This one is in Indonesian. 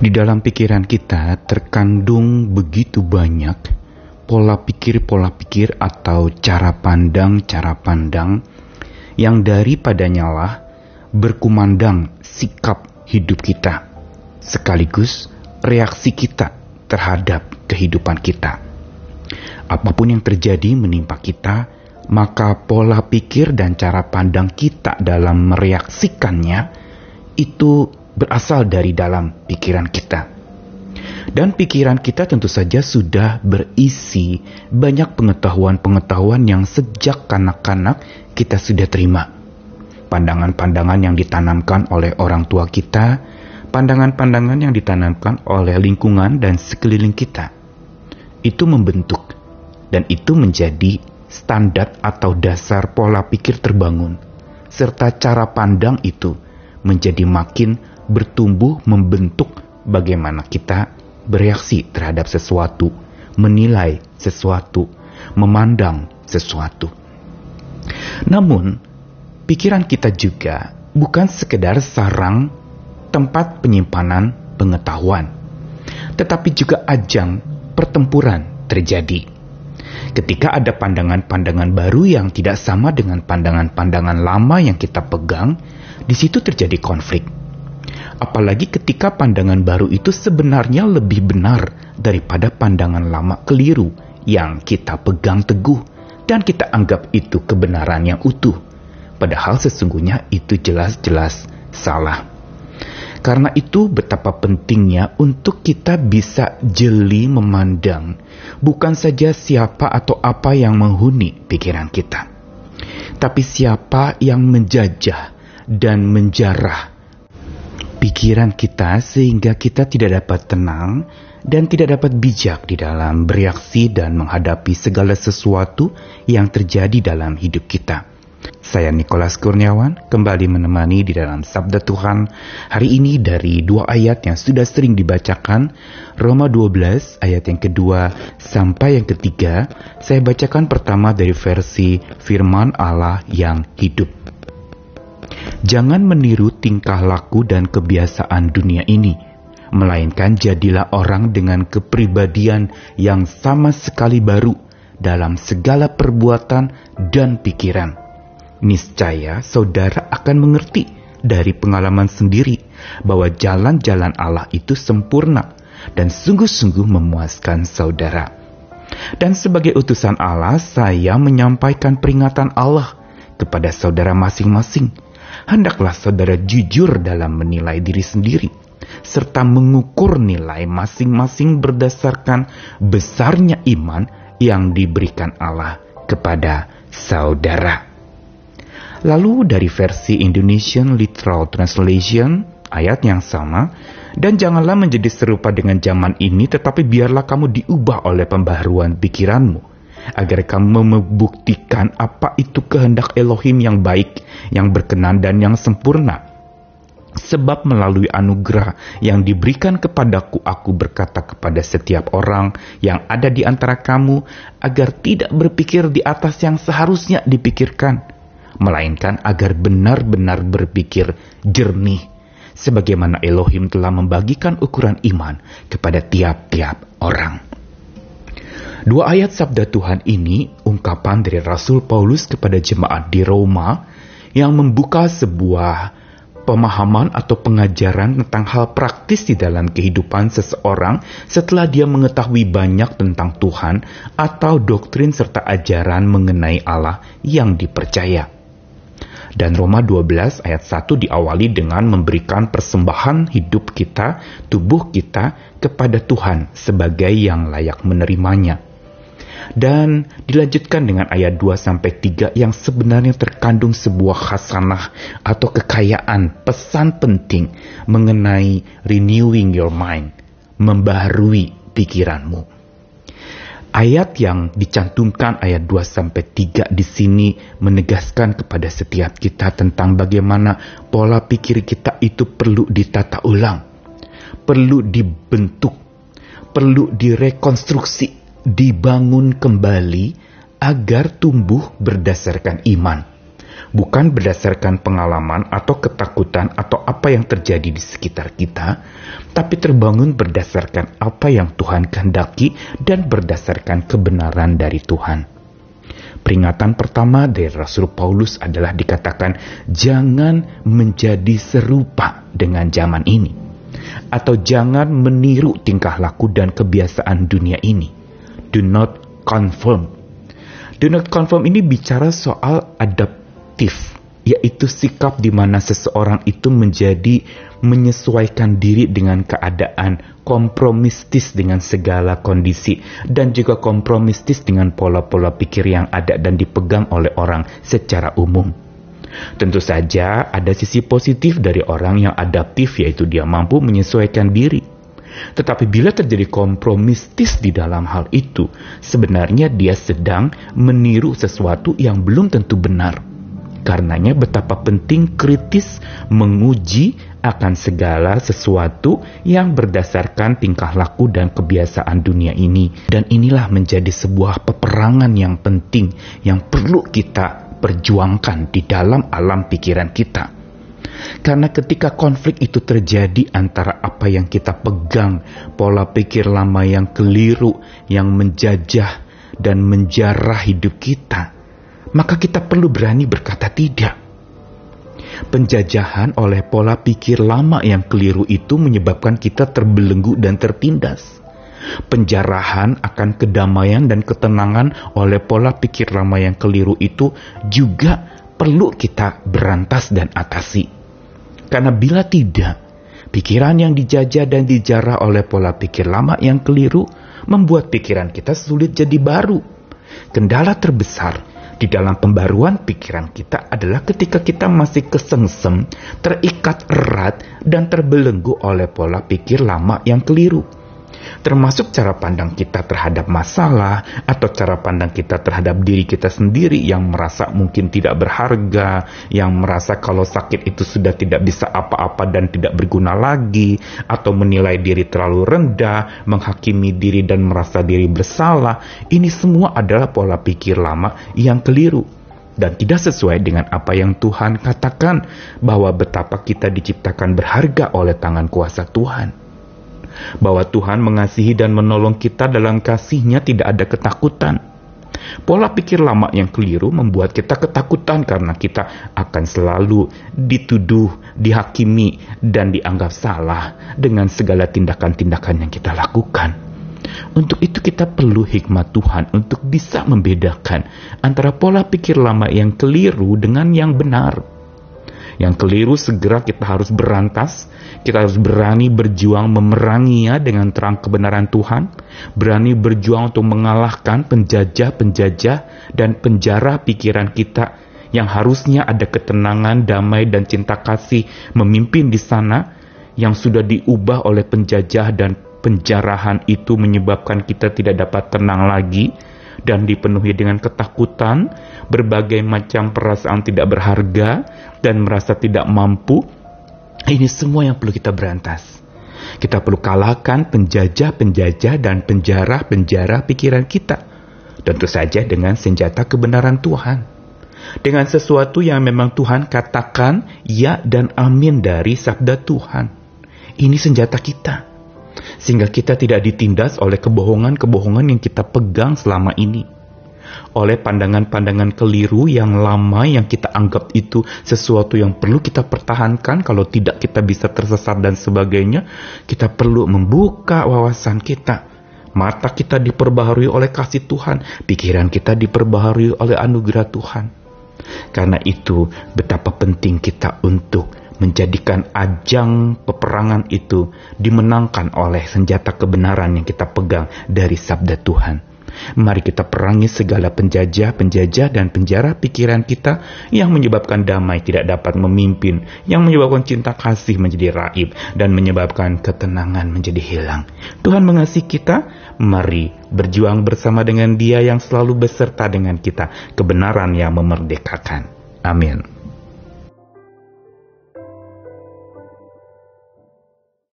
Di dalam pikiran kita terkandung begitu banyak pola pikir-pola pikir atau cara pandang-cara pandang yang daripadanya lah berkumandang sikap hidup kita sekaligus reaksi kita terhadap kehidupan kita. Apa pun yang terjadi menimpa kita, maka pola pikir dan cara pandang kita dalam mereaksikannya itu berasal dari dalam pikiran kita. Dan pikiran kita tentu saja sudah berisi banyak pengetahuan-pengetahuan yang sejak kanak-kanak kita sudah terima. Pandangan-pandangan yang ditanamkan oleh orang tua kita, pandangan-pandangan yang ditanamkan oleh lingkungan dan sekeliling kita. Itu membentuk dan itu menjadi standar atau dasar pola pikir terbangun serta cara pandang itu menjadi makin bertumbuh membentuk bagaimana kita bereaksi terhadap sesuatu, menilai sesuatu, memandang sesuatu. Namun, pikiran kita juga bukan sekedar sarang tempat penyimpanan pengetahuan, tetapi juga ajang pertempuran terjadi. Ketika ada pandangan-pandangan baru yang tidak sama dengan pandangan-pandangan lama yang kita pegang, di situ terjadi konflik Apalagi ketika pandangan baru itu sebenarnya lebih benar daripada pandangan lama keliru yang kita pegang teguh dan kita anggap itu kebenaran yang utuh. Padahal sesungguhnya itu jelas-jelas salah. Karena itu betapa pentingnya untuk kita bisa jeli memandang bukan saja siapa atau apa yang menghuni pikiran kita. Tapi siapa yang menjajah dan menjarah pikiran kita sehingga kita tidak dapat tenang dan tidak dapat bijak di dalam bereaksi dan menghadapi segala sesuatu yang terjadi dalam hidup kita. Saya Nikolas Kurniawan kembali menemani di dalam Sabda Tuhan hari ini dari dua ayat yang sudah sering dibacakan Roma 12 ayat yang kedua sampai yang ketiga saya bacakan pertama dari versi firman Allah yang hidup. Jangan meniru tingkah laku dan kebiasaan dunia ini, melainkan jadilah orang dengan kepribadian yang sama sekali baru dalam segala perbuatan dan pikiran. Niscaya saudara akan mengerti dari pengalaman sendiri bahwa jalan-jalan Allah itu sempurna dan sungguh-sungguh memuaskan saudara. Dan sebagai utusan Allah, saya menyampaikan peringatan Allah kepada saudara masing-masing hendaklah saudara jujur dalam menilai diri sendiri, serta mengukur nilai masing-masing berdasarkan besarnya iman yang diberikan Allah kepada saudara. Lalu dari versi Indonesian Literal Translation, ayat yang sama, dan janganlah menjadi serupa dengan zaman ini, tetapi biarlah kamu diubah oleh pembaharuan pikiranmu, agar kamu membuktikan apa itu kehendak Elohim yang baik, yang berkenan dan yang sempurna. Sebab melalui anugerah yang diberikan kepadaku, aku berkata kepada setiap orang yang ada di antara kamu, agar tidak berpikir di atas yang seharusnya dipikirkan, melainkan agar benar-benar berpikir jernih, sebagaimana Elohim telah membagikan ukuran iman kepada tiap-tiap orang. Dua ayat sabda Tuhan ini ungkapan dari Rasul Paulus kepada jemaat di Roma yang membuka sebuah pemahaman atau pengajaran tentang hal praktis di dalam kehidupan seseorang setelah dia mengetahui banyak tentang Tuhan atau doktrin serta ajaran mengenai Allah yang dipercaya. Dan Roma 12 ayat 1 diawali dengan memberikan persembahan hidup kita, tubuh kita kepada Tuhan sebagai yang layak menerimanya dan dilanjutkan dengan ayat 2 sampai 3 yang sebenarnya terkandung sebuah khasanah atau kekayaan pesan penting mengenai renewing your mind, membaharui pikiranmu. Ayat yang dicantumkan ayat 2 sampai 3 di sini menegaskan kepada setiap kita tentang bagaimana pola pikir kita itu perlu ditata ulang, perlu dibentuk, perlu direkonstruksi dibangun kembali agar tumbuh berdasarkan iman. bukan berdasarkan pengalaman atau ketakutan atau apa yang terjadi di sekitar kita, tapi terbangun berdasarkan apa yang Tuhan kehendaki dan berdasarkan kebenaran dari Tuhan. Peringatan pertama dari Rasul Paulus adalah dikatakan jangan menjadi serupa dengan zaman ini atau jangan meniru tingkah laku dan kebiasaan dunia ini. Do not conform. Do not conform ini bicara soal adaptif, yaitu sikap di mana seseorang itu menjadi menyesuaikan diri dengan keadaan, kompromistis dengan segala kondisi, dan juga kompromistis dengan pola-pola pikir yang ada dan dipegang oleh orang secara umum. Tentu saja ada sisi positif dari orang yang adaptif yaitu dia mampu menyesuaikan diri. Tetapi bila terjadi kompromistis di dalam hal itu, sebenarnya dia sedang meniru sesuatu yang belum tentu benar. Karenanya betapa penting kritis menguji akan segala sesuatu yang berdasarkan tingkah laku dan kebiasaan dunia ini. Dan inilah menjadi sebuah peperangan yang penting yang perlu kita perjuangkan di dalam alam pikiran kita. Karena ketika konflik itu terjadi antara apa yang kita pegang, pola pikir lama yang keliru, yang menjajah dan menjarah hidup kita, maka kita perlu berani berkata tidak. Penjajahan oleh pola pikir lama yang keliru itu menyebabkan kita terbelenggu dan tertindas. Penjarahan akan kedamaian dan ketenangan oleh pola pikir lama yang keliru itu juga perlu kita berantas dan atasi. Karena bila tidak, pikiran yang dijajah dan dijarah oleh pola pikir lama yang keliru membuat pikiran kita sulit jadi baru. Kendala terbesar di dalam pembaruan pikiran kita adalah ketika kita masih kesengsem, terikat erat, dan terbelenggu oleh pola pikir lama yang keliru termasuk cara pandang kita terhadap masalah atau cara pandang kita terhadap diri kita sendiri yang merasa mungkin tidak berharga, yang merasa kalau sakit itu sudah tidak bisa apa-apa dan tidak berguna lagi, atau menilai diri terlalu rendah, menghakimi diri dan merasa diri bersalah. Ini semua adalah pola pikir lama yang keliru dan tidak sesuai dengan apa yang Tuhan katakan bahwa betapa kita diciptakan berharga oleh tangan kuasa Tuhan bahwa Tuhan mengasihi dan menolong kita dalam kasihnya tidak ada ketakutan. Pola pikir lama yang keliru membuat kita ketakutan karena kita akan selalu dituduh, dihakimi, dan dianggap salah dengan segala tindakan-tindakan yang kita lakukan. Untuk itu kita perlu hikmat Tuhan untuk bisa membedakan antara pola pikir lama yang keliru dengan yang benar. Yang keliru segera kita harus berantas, kita harus berani berjuang memeranginya dengan terang kebenaran Tuhan, berani berjuang untuk mengalahkan penjajah-penjajah dan penjara pikiran kita yang harusnya ada ketenangan, damai, dan cinta kasih memimpin di sana yang sudah diubah oleh penjajah dan penjarahan itu menyebabkan kita tidak dapat tenang lagi dan dipenuhi dengan ketakutan, berbagai macam perasaan tidak berharga, dan merasa tidak mampu. Ini semua yang perlu kita berantas. Kita perlu kalahkan penjajah-penjajah dan penjara-penjara pikiran kita. Tentu saja dengan senjata kebenaran Tuhan. Dengan sesuatu yang memang Tuhan katakan ya dan amin dari sabda Tuhan. Ini senjata kita sehingga kita tidak ditindas oleh kebohongan-kebohongan yang kita pegang selama ini. Oleh pandangan-pandangan keliru yang lama yang kita anggap itu sesuatu yang perlu kita pertahankan, kalau tidak kita bisa tersesat dan sebagainya, kita perlu membuka wawasan kita. Mata kita diperbaharui oleh kasih Tuhan, pikiran kita diperbaharui oleh anugerah Tuhan. Karena itu, betapa penting kita untuk menjadikan ajang peperangan itu dimenangkan oleh senjata kebenaran yang kita pegang dari sabda Tuhan. Mari kita perangi segala penjajah-penjajah dan penjara pikiran kita yang menyebabkan damai tidak dapat memimpin, yang menyebabkan cinta kasih menjadi raib, dan menyebabkan ketenangan menjadi hilang. Tuhan mengasihi kita, mari berjuang bersama dengan dia yang selalu beserta dengan kita, kebenaran yang memerdekakan. Amin.